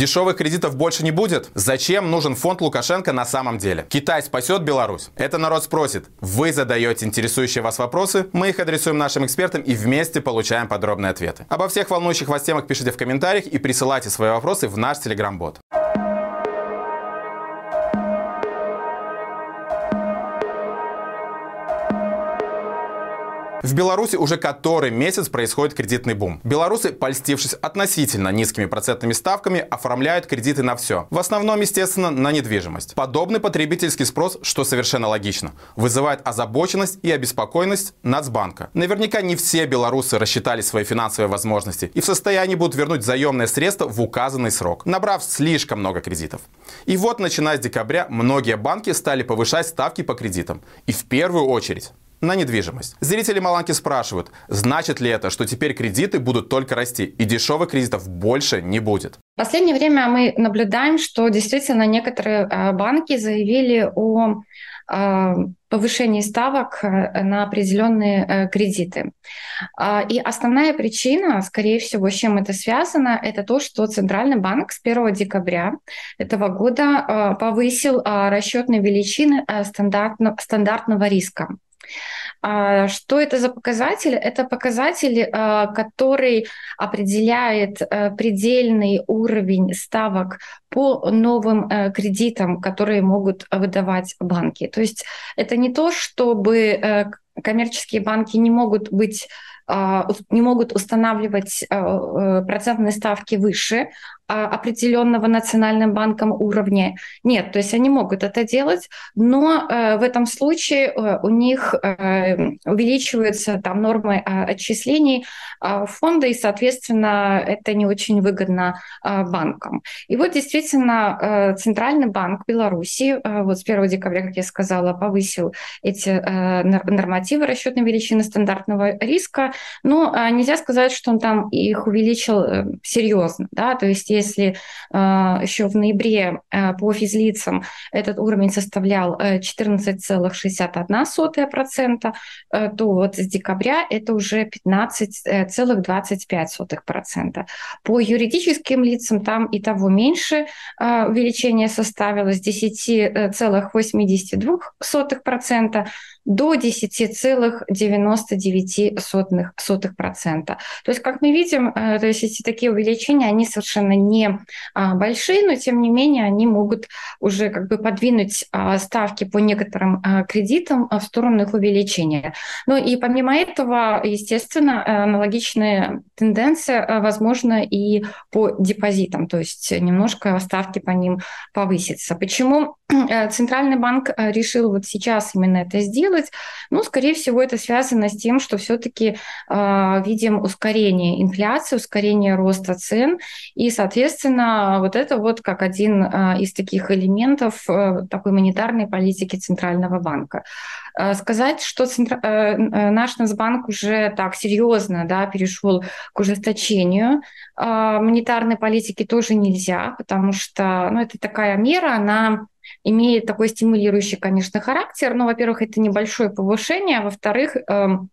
Дешевых кредитов больше не будет? Зачем нужен фонд Лукашенко на самом деле? Китай спасет Беларусь? Это народ спросит. Вы задаете интересующие вас вопросы, мы их адресуем нашим экспертам и вместе получаем подробные ответы. Обо всех волнующих вас темах пишите в комментариях и присылайте свои вопросы в наш телеграм-бот. В Беларуси уже который месяц происходит кредитный бум. Белорусы, польстившись относительно низкими процентными ставками, оформляют кредиты на все. В основном, естественно, на недвижимость. Подобный потребительский спрос, что совершенно логично, вызывает озабоченность и обеспокоенность Нацбанка. Наверняка не все белорусы рассчитали свои финансовые возможности и в состоянии будут вернуть заемные средства в указанный срок, набрав слишком много кредитов. И вот, начиная с декабря, многие банки стали повышать ставки по кредитам. И в первую очередь на недвижимость. Зрители Маланки спрашивают, значит ли это, что теперь кредиты будут только расти и дешевых кредитов больше не будет? В последнее время мы наблюдаем, что действительно некоторые а, банки заявили о а, повышении ставок э, на определенные э, кредиты. А, и основная причина, скорее всего, с чем это связано, это то, что Центральный банк с 1 декабря этого года повысил расчетные величины э, стандартного риска. А, что это за показатель? Это показатель, а, который определяет э, предельный уровень ставок по новым э, кредитам, которые могут выдавать банки. То есть это не то, чтобы э, коммерческие банки не могут быть не могут устанавливать процентные ставки выше, а, определенного национальным банком уровня. Нет, то есть они могут это делать, но э, в этом случае э, у них э, увеличиваются там нормы отчислений фонда, и, соответственно, это не очень выгодно банкам. И вот действительно Центральный банк Беларуси вот с 1 декабря, как я сказала, повысил эти нормативы расчетной величины стандартного риска, но нельзя сказать, что он там их увеличил серьезно, да, то есть если а, еще в ноябре а, по физлицам этот уровень составлял 14,61%, э, э, то вот с декабря это уже 15,25%. По юридическим лицам там и того меньше а, увеличение составило с 10,82% до 10,99%. То есть, как мы видим, э, то есть эти такие увеличения, они совершенно не а, большие, но тем не менее они могут уже как бы подвинуть а, ставки по некоторым а, кредитам в сторону их увеличения. Ну и помимо этого, естественно, э, аналогичная тенденция э, возможна и по депозитам, то есть немножко ставки по ним повысятся. Почему Центральный банк решил вот сейчас именно это сделать? делать. Ну, скорее всего, это связано с тем, что все-таки э, видим ускорение инфляции, ускорение роста цен, и, соответственно, вот это вот как один э, из таких элементов э, такой монетарной политики Центрального банка. Э, сказать, что Центр... э, наш Нацбанк уже так серьезно да, перешел к ужесточению э, монетарной политики тоже нельзя, потому что ну, это такая мера, она имеет такой стимулирующий, конечно, характер. Но, во-первых, это небольшое повышение, а во-вторых, эм,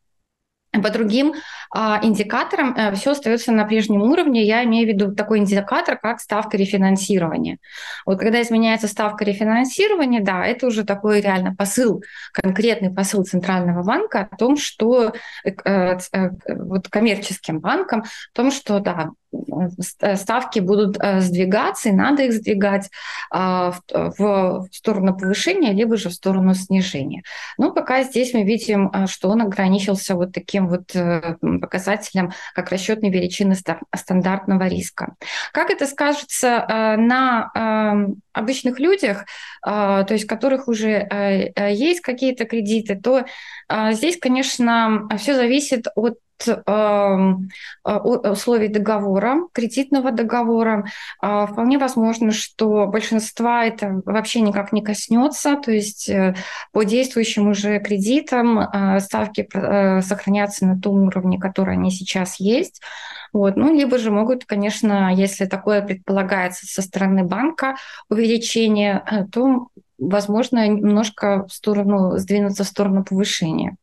по другим а, индикаторам э, все остается на прежнем уровне. Я имею в виду такой индикатор, как ставка рефинансирования. Вот когда изменяется ставка рефинансирования, да, это уже такой реально посыл, конкретный посыл Центрального банка о том, что э, э, вот коммерческим банкам, о том, что да, ставки будут э, сдвигаться, и надо их сдвигать а, в сторону повышения, либо же в сторону снижения. Но пока здесь мы видим, э, что он ограничился вот таким вот показателем, как расчетные величины стандартного риска. Как это скажется на обычных людях, то есть которых уже есть какие-то кредиты, то здесь, конечно, все зависит от э, условий договора, кредитного договора. А, вполне возможно, что большинства это вообще никак не коснется, то есть э, по действующим уже кредитам э, ставки сохранятся на том уровне, который они сейчас есть. Вот. Ну, либо же могут, конечно, если такое предполагается со стороны банка, увеличение, то возможно, немножко в сторону, сдвинуться в сторону повышения.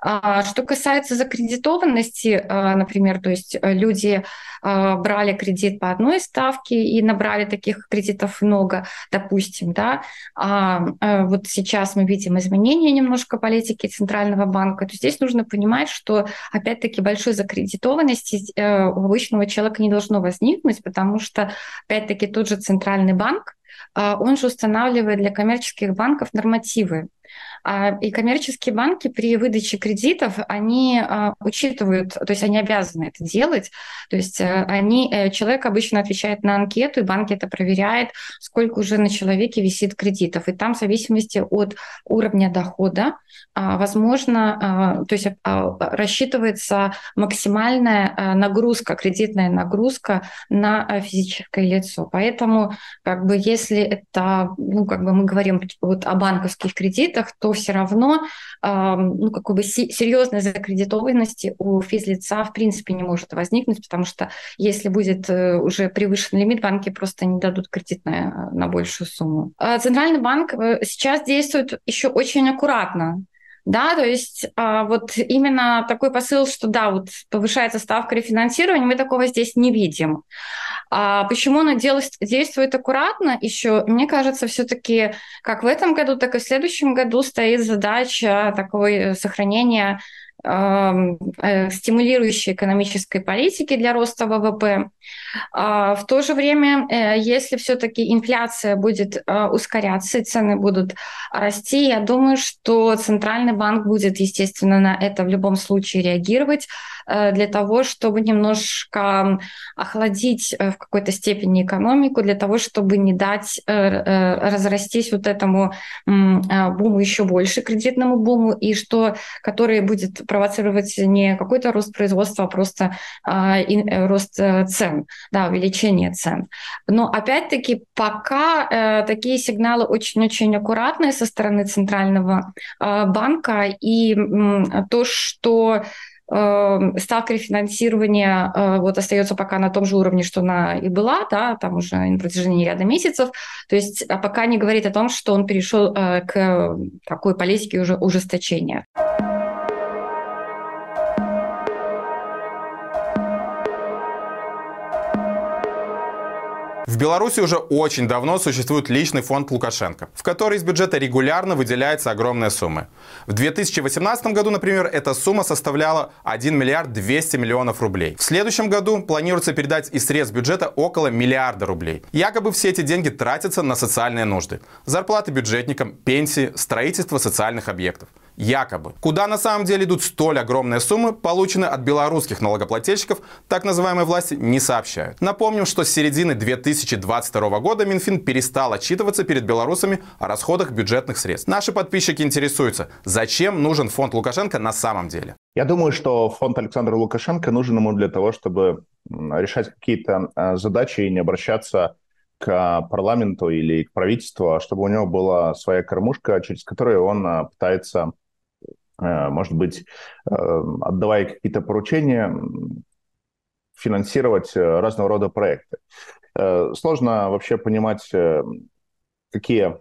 А, что касается закредитованности, а, например, то есть э, люди а, брали кредит по одной ставке и набрали таких кредитов много, допустим, да, а вот сейчас мы видим изменения немножко политики Центрального банка, то здесь нужно понимать, что опять-таки большой закредитованности э, у обычного человека не должно возникнуть, потому что опять-таки тот же Центральный банк, он же устанавливает для коммерческих банков нормативы. А, и коммерческие банки при выдаче кредитов, они а, учитывают, то есть они обязаны это делать, то есть э, они, э, человек обычно отвечает на анкету, и банк это проверяет, сколько уже на человеке висит кредитов. И там в зависимости от уровня дохода, а, возможно, то есть рассчитывается максимальная нагрузка, кредитная нагрузка на физическое лицо. Поэтому, как бы, если это, ну, как бы мы говорим вот о банковских кредитах, то все равно ну, какой бы серьезной закредитованности у физлица в принципе не может возникнуть, потому что если будет э, уже превышен лимит, банки просто не дадут кредит на, на большую сумму. А Центральный банк э, сейчас действует еще очень аккуратно. Да, то есть а, вот именно такой посыл, что да, вот повышается ставка рефинансирования, мы такого здесь не видим. А почему она действует аккуратно еще? Мне кажется, все-таки как в этом году, так и в следующем году стоит задача такой э, сохранения стимулирующей экономической политики для роста ВВП. А, в то же время, э, если все-таки инфляция будет э, ускоряться цены будут расти, я думаю, что Центральный банк будет, естественно, на это в любом случае реагировать э, для того, чтобы немножко охладить в какой-то степени экономику, для того, чтобы не дать разрастись вот этому буму еще больше, кредитному буму, и что, который будет провоцировать не какой-то рост производства, а просто рост цен да, увеличение цен. Но опять-таки пока э, такие сигналы очень-очень аккуратные со стороны Центрального э, банка, и э, то, что э, ставка рефинансирования э, вот остается пока на том же уровне, что она и была, да, там уже на протяжении ряда месяцев, то есть а пока не говорит о том, что он перешел э, к такой политике уже ужесточения. В Беларуси уже очень давно существует личный фонд Лукашенко, в который из бюджета регулярно выделяются огромные суммы. В 2018 году, например, эта сумма составляла 1 миллиард 200 миллионов рублей. В следующем году планируется передать из средств бюджета около миллиарда рублей. Якобы все эти деньги тратятся на социальные нужды. Зарплаты бюджетникам, пенсии, строительство социальных объектов якобы. Куда на самом деле идут столь огромные суммы, полученные от белорусских налогоплательщиков, так называемые власти не сообщают. Напомним, что с середины 2022 года Минфин перестал отчитываться перед белорусами о расходах бюджетных средств. Наши подписчики интересуются, зачем нужен фонд Лукашенко на самом деле. Я думаю, что фонд Александра Лукашенко нужен ему для того, чтобы решать какие-то а, задачи и не обращаться к парламенту или к правительству, а чтобы у него была своя кормушка, через которую он а, пытается Э, может быть, э, отдавая какие-то поручения, финансировать э, разного рода проекты. Сложно вообще понимать, какие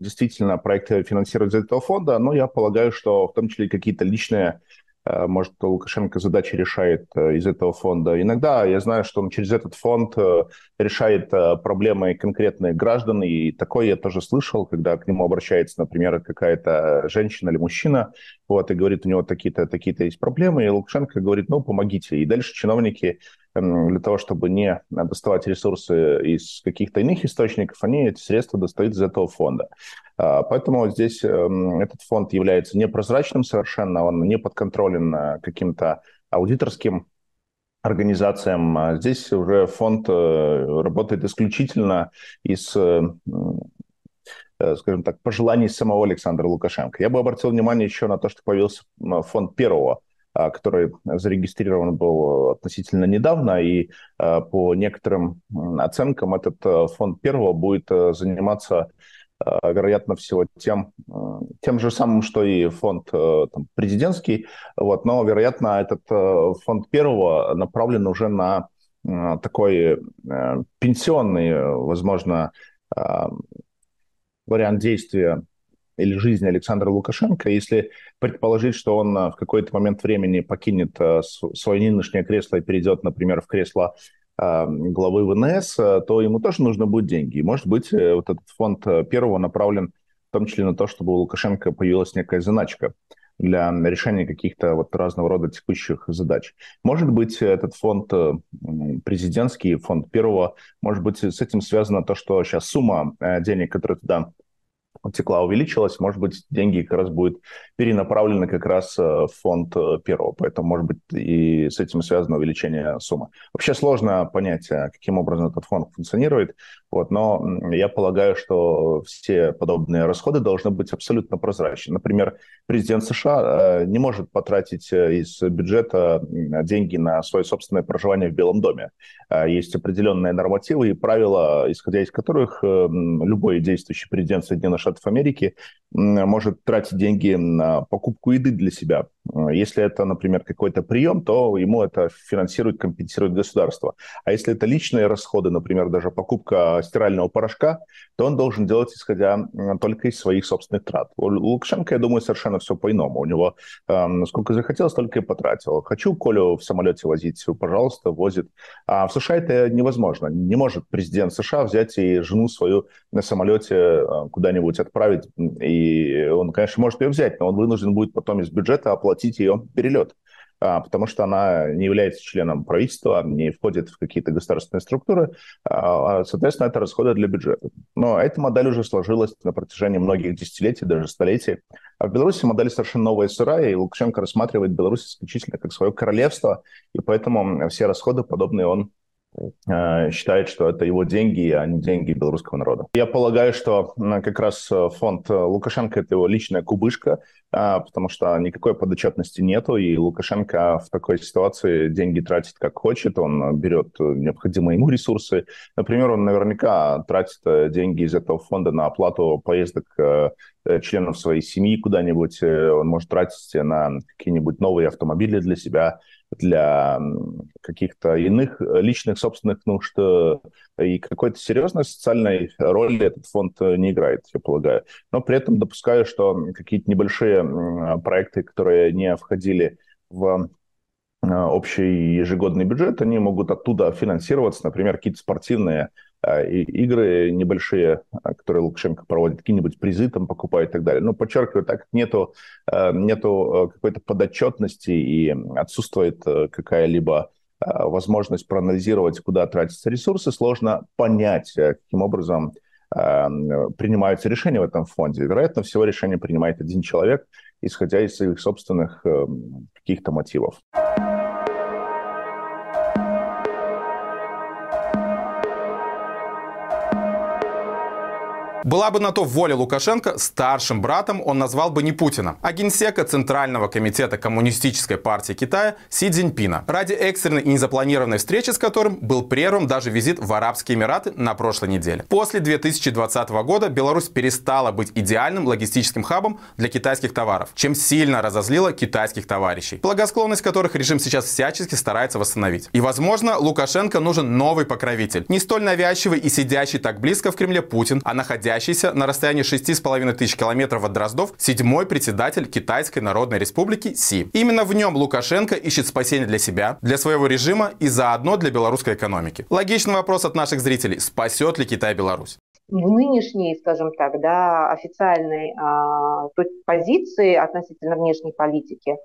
действительно проекты финансируют из этого фонда, но я полагаю, что в том числе какие-то личные Э, может, Лукашенко задачи решает э, из этого фонда. Иногда я знаю, что он через этот фонд э, решает проблемы конкретных граждан, и такое я тоже слышал, когда к нему обращается, например, какая-то женщина или мужчина, вот, и говорит, у него такие-то такие есть проблемы, и Лукашенко говорит, ну, помогите. И дальше чиновники для того, чтобы не доставать ресурсы из каких-то иных источников, они эти средства достают из этого фонда. А, поэтому здесь эм, этот фонд является непрозрачным совершенно, он не подконтролен э, каким-то аудиторским организациям. А здесь уже фонд э, работает исключительно из э, скажем так, пожеланий самого Александра Лукашенко. Я бы обратил внимание еще на то, что появился фонд первого который зарегистрирован был относительно недавно, и а, по некоторым оценкам этот а, фонд первого будет заниматься вероятно всего тем, тем же самым, что и фонд там, президентский, вот, но, вероятно, этот фонд первого направлен уже на такой пенсионный, возможно, вариант действия или жизни Александра Лукашенко, если предположить, что он в какой-то момент времени покинет свое нынешнее кресло и перейдет, например, в кресло главы ВНС, то ему тоже нужно будет деньги. И, может быть, вот этот фонд первого направлен в том числе на то, чтобы у Лукашенко появилась некая заначка для решения каких-то вот разного рода текущих задач. Может быть, этот фонд президентский, фонд первого, может быть, с этим связано то, что сейчас сумма э, денег, которые туда текла увеличилась, может быть, деньги как раз будут перенаправлены как раз э, в фонд э, первого. Поэтому, может быть, и с этим связано увеличение суммы. Вообще сложно понять, э, каким образом этот фонд функционирует, вот, но я полагаю, что все подобные расходы должны быть абсолютно прозрачны. Например, президент США не может потратить из бюджета деньги на свое собственное проживание в Белом доме. Есть определенные нормативы и правила, исходя из которых любой действующий президент Соединенных Штатов Америки может тратить деньги на покупку еды для себя. Если это, например, какой-то прием, то ему это финансирует, компенсирует государство. А если это личные расходы, например, даже покупка стирального порошка, то он должен делать, исходя только из своих собственных трат. У Лукашенко, я думаю, совершенно все по-иному. У него э, сколько захотел, столько и потратил. Хочу Колю в самолете возить, пожалуйста, возит. А в США это невозможно. Не может президент США взять и жену свою на самолете э, куда-нибудь отправить. И он, конечно, может ее взять, но он вынужден будет потом из бюджета оплатить ее перелет а, потому что она не является членом правительства, не входит в какие-то государственные структуры, а, а, соответственно, это расходы для бюджета. Но эта модель уже сложилась на протяжении многих десятилетий, даже столетий. А в Беларуси модель совершенно новая и сырая, и Лукашенко рассматривает Беларусь исключительно как свое королевство, и поэтому все расходы подобные он считает, что это его деньги, а не деньги белорусского народа. Я полагаю, что как раз э, фонд э, Лукашенко – это его личная кубышка, потому что никакой подотчетности нету, и Лукашенко в такой ситуации деньги тратит как хочет, он берет необходимые ему ресурсы. Например, он наверняка тратит деньги из этого фонда на оплату поездок членов своей семьи куда-нибудь, он может тратить на какие-нибудь новые автомобили для себя, для каких-то иных э, личных собственных нужд, э, и какой-то серьезной социальной роли этот фонд э, не играет, я полагаю. Но при этом допускаю, что какие-то небольшие проекты, которые не входили в общий ежегодный бюджет, они могут оттуда финансироваться, например, какие-то спортивные а, игры небольшие, а, которые Лукашенко проводит, какие-нибудь призы там покупает и так далее. Но подчеркиваю, так как нету, а, нету какой-то подотчетности и отсутствует какая-либо возможность проанализировать, куда тратятся ресурсы, сложно понять, каким образом принимаются решения в этом фонде. Вероятно, всего решение принимает один человек, исходя из своих собственных каких-то мотивов. Была бы на то воля Лукашенко, старшим братом он назвал бы не Путина, а генсека Центрального комитета Коммунистической партии Китая Си Цзиньпина, ради экстренной и незапланированной встречи с которым был прерван даже визит в Арабские Эмираты на прошлой неделе. После 2020 года Беларусь перестала быть идеальным логистическим хабом для китайских товаров, чем сильно разозлила китайских товарищей, благосклонность которых режим сейчас всячески старается восстановить. И, возможно, Лукашенко нужен новый покровитель, не столь навязчивый и сидящий так близко в Кремле Путин, а находящийся находящийся на расстоянии 6,5 тысяч километров от Дроздов седьмой председатель Китайской Народной Республики Си. Именно в нем Лукашенко ищет спасение для себя, для своего режима и заодно для белорусской экономики. Логичный вопрос от наших зрителей. Спасет ли Китай Беларусь? в нынешней, скажем так, да, официальной а, позиции относительно внешней политики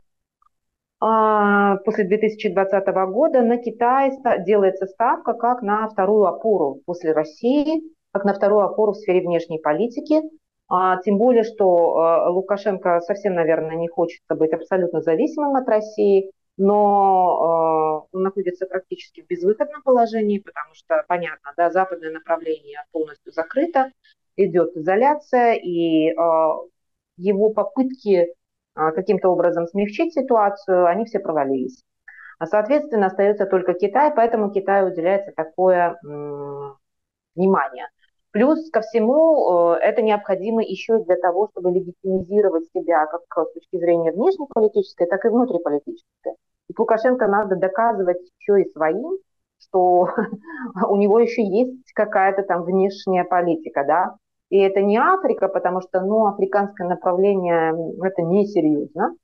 а, после 2020 года на Китай делается ставка как на вторую опору после России как на вторую опору в сфере внешней политики. А, тем более, что а, Лукашенко совсем, наверное, не хочет быть абсолютно зависимым от России, но э, он находится практически в безвыходном положении, потому что, понятно, да, западное направление полностью закрыто, идет изоляция, и э, его попытки э, каким-то образом смягчить ситуацию, они все провалились. А, соответственно, остается только Китай, поэтому Китаю уделяется такое э, внимание. Плюс ко всему, э, это необходимо еще для того, чтобы легитимизировать себя как с точки зрения внешнеполитической, так и внутриполитической. И Лукашенко надо доказывать еще и своим, что у него еще есть какая-то там внешняя политика, да, И это не Африка, потому что ну, африканское направление – это несерьезно.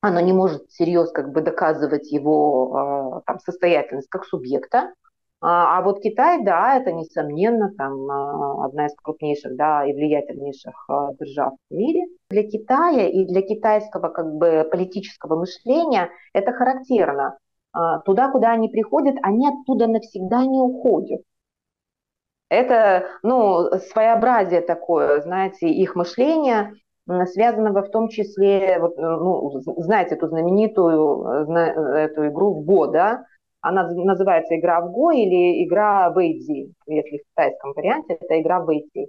Оно не может серьезно как бы доказывать его там, состоятельность как субъекта. А, а вот Китай, да, это несомненно там а, одна из крупнейших, да, и влиятельнейших а, держав в мире. Для Китая и для китайского как бы политического мышления это характерно. Туда, куда они приходят, они оттуда навсегда не уходят. Это, ну, своеобразие такое, знаете, их мышления, связанного в том числе, вот, ну, знаете эту знаменитую эту игру в Го, да, она называется игра в Го или игра в Эйдзи, если в китайском варианте, это игра в Эйдзи.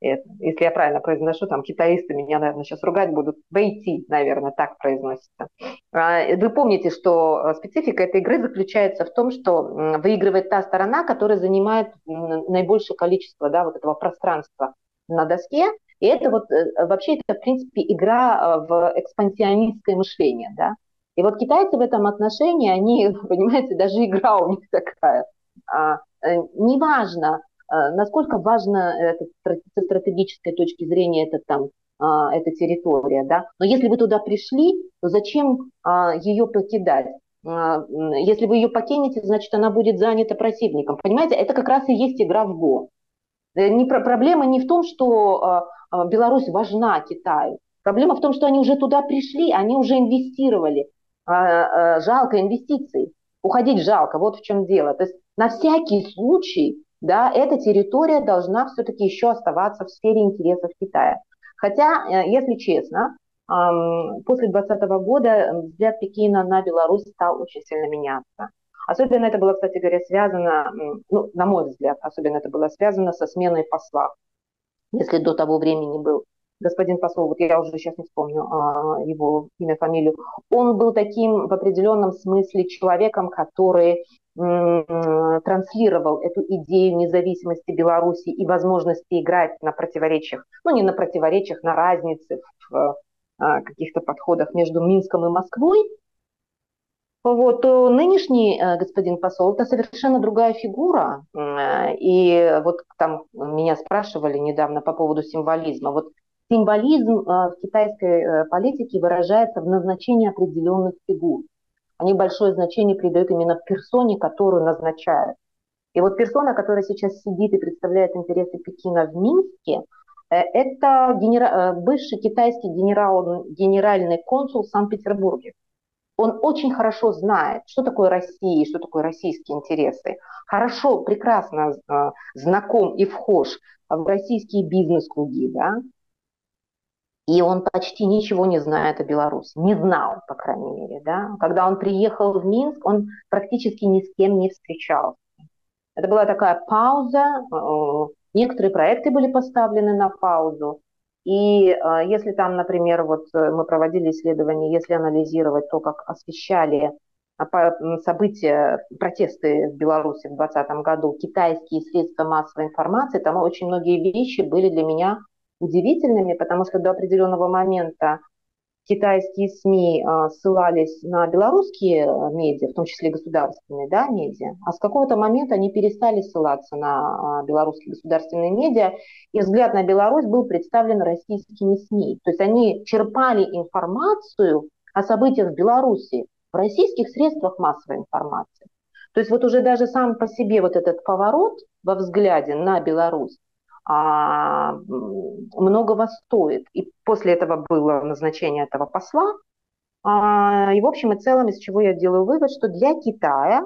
Если я правильно произношу, там китаисты меня, наверное, сейчас ругать будут. Вейти, наверное, так произносится. А, вы помните, что специфика этой игры заключается в том, что выигрывает та сторона, которая занимает наибольшее количество да, вот этого пространства на доске. И это вот э, вообще это, в принципе, игра э, в экспансионистское мышление. Да? И вот китайцы в этом отношении, они, понимаете, даже игра у них такая. А, э, неважно, а, насколько важно это, со стратегической точки зрения это там, а, эта территория, да, но если вы туда пришли, то зачем а, ее покидать? А, если вы ее покинете, значит, она будет занята противником. Понимаете, это как раз и есть игра в Го. Э, не, проблема не в том, что Беларусь важна Китаю. Проблема в том, что они уже туда пришли, они уже инвестировали. А, а, жалко инвестиций. Уходить жалко, вот в чем дело. То есть на всякий случай да, эта территория должна все-таки еще оставаться в сфере интересов Китая. Хотя, э, если честно, после 2020 года взгляд Пекина на Беларусь стал очень сильно меняться. Особенно это было, кстати говоря, связано, ну, на мой взгляд, особенно это было связано со сменой посла. Если до того времени был господин посол, вот я уже сейчас не вспомню а, его имя, фамилию, он был таким в определенном смысле человеком, который транслировал эту идею независимости Беларуси и возможности играть на противоречиях, ну не на противоречиях, на разнице в а, каких-то подходах между Минском и Москвой, вот, то нынешний э, господин посол – это совершенно другая фигура. И вот там меня спрашивали недавно по поводу символизма. Вот Символизм а, в китайской э, политике выражается в назначении определенных фигур. Они большое значение придают именно персоне, которую назначают. И вот персона, которая сейчас сидит и представляет интересы Пекина в Минске, э, это генера... Э, бывший китайский генерал... генеральный консул в Санкт-Петербурге. Он очень хорошо знает, что такое Россия, что такое российские интересы. Хорошо, прекрасно знаком и вхож в российские бизнес-круги, да, и он почти ничего не знает о Беларуси, не знал, по крайней мере. Да? Когда он приехал в Минск, он практически ни с кем не встречался. Это была такая пауза, э, некоторые проекты были поставлены на паузу, и э, если там, например, вот э, мы проводили исследования, если анализировать то, как освещали события, протесты в Беларуси в 2020 году, китайские средства массовой информации, там очень многие вещи были для меня удивительными, потому что до определенного момента китайские СМИ а, ссылались на белорусские а, медиа, в том числе государственные да, медиа, а с какого-то момента они перестали ссылаться на а, белорусские государственные медиа, и взгляд на Беларусь был представлен российскими СМИ. То есть они черпали информацию о событиях в Беларуси в российских средствах массовой информации. То есть вот уже даже сам по себе вот этот поворот во взгляде на Беларусь, многого стоит. И после этого было назначение этого посла. А, и в общем и целом, из чего я делаю вывод, что для Китая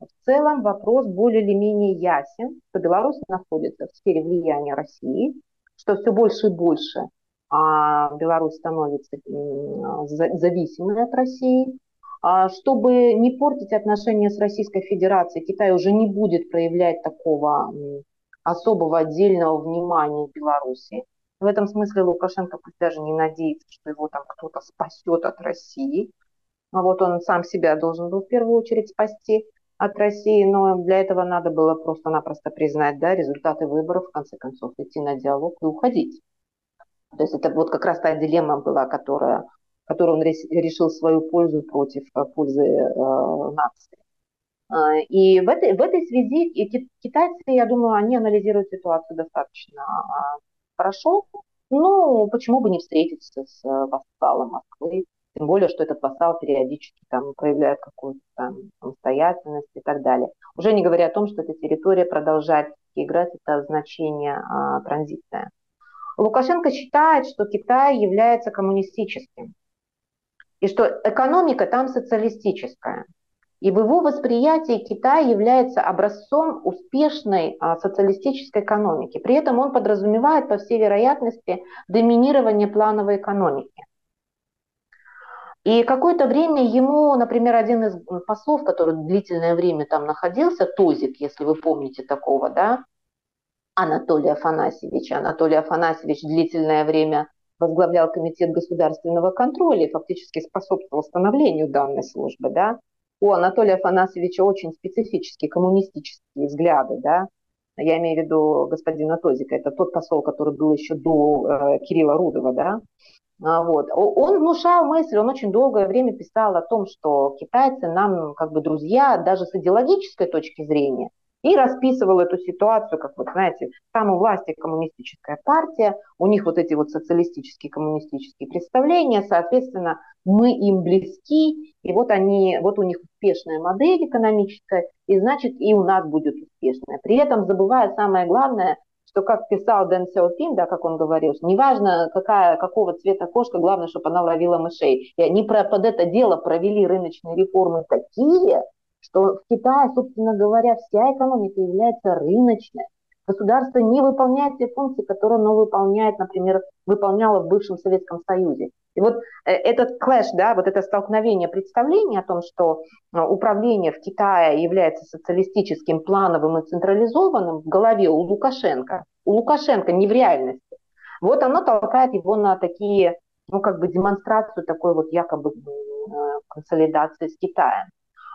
в целом вопрос более или менее ясен, что Беларусь находится в сфере влияния России, что все больше и больше а, Беларусь становится зависимой от России, а, чтобы не портить отношения с Российской Федерацией, Китай уже не будет проявлять такого особого отдельного внимания Беларуси. В этом смысле Лукашенко пусть даже не надеется, что его там кто-то спасет от России. А вот он сам себя должен был в первую очередь спасти от России, но для этого надо было просто-напросто признать да, результаты выборов, в конце концов, идти на диалог и уходить. То есть это вот как раз та дилемма была, которая, которую он решил свою пользу против э, пользы э, нации. А, и в этой, в этой связи китайцы, я думаю, они анализируют ситуацию достаточно а, хорошо. Ну, почему бы не встретиться с вассалом Москвы, тем более, что этот вассал периодически там проявляет какую-то там самостоятельность и так далее. Уже не говоря о том, что эта территория продолжает играть это значение а, транзитное. Лукашенко считает, что Китай является коммунистическим, и что экономика там социалистическая. И в его восприятии Китай является образцом успешной а, социалистической экономики. При этом он подразумевает, по всей вероятности, доминирование плановой экономики. И какое-то время ему, например, один из послов, который длительное время там находился, Тозик, если вы помните такого, да, Анатолий Афанасьевич. Анатолий Афанасьевич длительное время возглавлял Комитет государственного контроля и фактически способствовал становлению данной службы, да. У Анатолия Афанасьевича очень специфические коммунистические взгляды, да. Я имею в виду господина Тозика, это тот посол, который был еще до э, Кирилла Рудова, да. А, вот. Он внушал мысль, он очень долгое время писал о том, что китайцы нам как бы друзья даже с идеологической точки зрения, и расписывал эту ситуацию, как вот, знаете, там у власти коммунистическая партия, у них вот эти вот социалистические коммунистические представления, соответственно, мы им близки, и вот они, вот у них успешная модель экономическая, и значит и у нас будет успешная. При этом забывая самое главное, что, как писал Дэн Сяопин, да, как он говорил, неважно, какая, какого цвета кошка, главное, чтобы она ловила мышей. И они про, под это дело провели рыночные реформы такие, что в Китае, собственно говоря, вся экономика является рыночной. Государство не выполняет те функции, которые оно выполняет, например, выполняло в бывшем Советском Союзе. И вот э, этот клэш, да, вот это столкновение представлений о том, что э, управление в Китае является социалистическим, плановым и централизованным в голове у Лукашенко, у Лукашенко не в реальности, вот оно толкает его на такие, ну, как бы демонстрацию такой вот якобы э, консолидации с Китаем.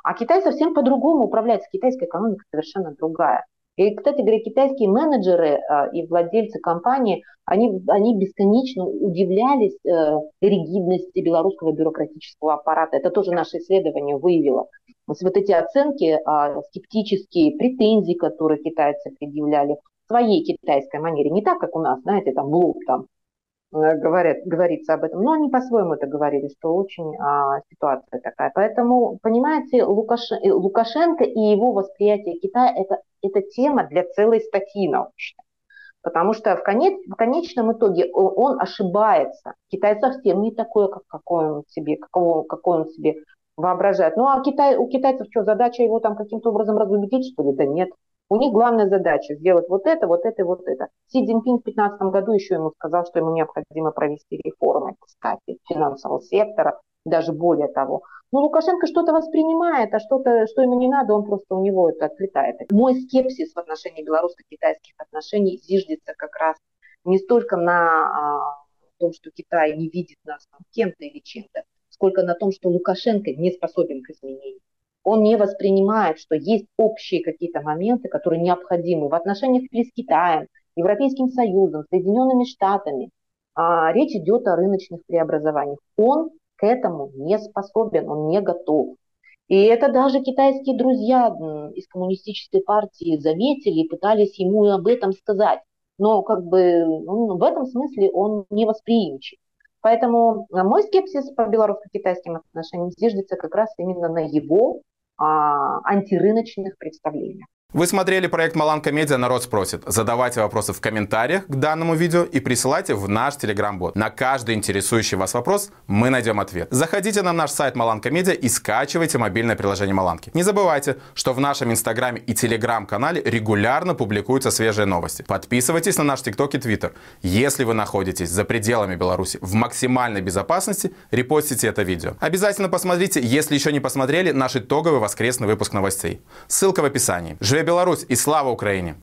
А Китай совсем по-другому управляется, китайская экономика совершенно другая. И, кстати говоря, китайские менеджеры э, и владельцы компании, они, они бесконечно удивлялись э, ригидности белорусского бюрократического аппарата. Это тоже наше исследование выявило. Вот, эти оценки, э, скептические претензии, которые китайцы предъявляли в своей китайской манере, не так, как у нас, знаете, там блок там говорят, говорится об этом. Но они по-своему это говорили, что очень а, ситуация такая. Поэтому, понимаете, Лукаш... Э, Лукашенко и его восприятие Китая это, – это тема для целой статьи научной. Потому что в, конец, в конечном итоге он, он ошибается. Китай совсем не такой, как, какой, он себе, какого, какой он себе воображает. Ну а Китай, у китайцев что, задача его там каким-то образом разубедить, что ли? Да нет. У них главная задача сделать вот это, вот это и вот это. Си Цзиньпин в 2015 году еще ему сказал, что ему необходимо провести реформы, кстати, финансового сектора, даже более того. Но Лукашенко что-то воспринимает, а что-то, что ему не надо, он просто у него это отлетает. Мой скепсис в отношении белорусско-китайских отношений зиждется как раз не столько на а, том, что Китай не видит нас кем-то или чем-то, сколько на том, что Лукашенко не способен к изменению он не воспринимает, что есть общие какие-то моменты, которые необходимы в отношениях с Китаем, Европейским Союзом, Соединенными Штатами. А, речь идет о рыночных преобразованиях. Он к этому не способен, он не готов. И это даже китайские друзья из коммунистической партии заметили и пытались ему об этом сказать. Но как бы ну, в этом смысле он не восприимчив. Поэтому мой скепсис по белорусско-китайским отношениям зиждется как раз именно на его а, антирыночных представлениях. Вы смотрели проект Маланка Медиа «Народ спросит». Задавайте вопросы в комментариях к данному видео и присылайте в наш телеграм-бот. На каждый интересующий вас вопрос мы найдем ответ. Заходите на наш сайт Маланка Медиа и скачивайте мобильное приложение Маланки. Не забывайте, что в нашем инстаграме и телеграм-канале регулярно публикуются свежие новости. Подписывайтесь на наш тикток и твиттер. Если вы находитесь за пределами Беларуси в максимальной безопасности, репостите это видео. Обязательно посмотрите, если еще не посмотрели, наш итоговый воскресный выпуск новостей. Ссылка в описании. Беларусь и слава Украине!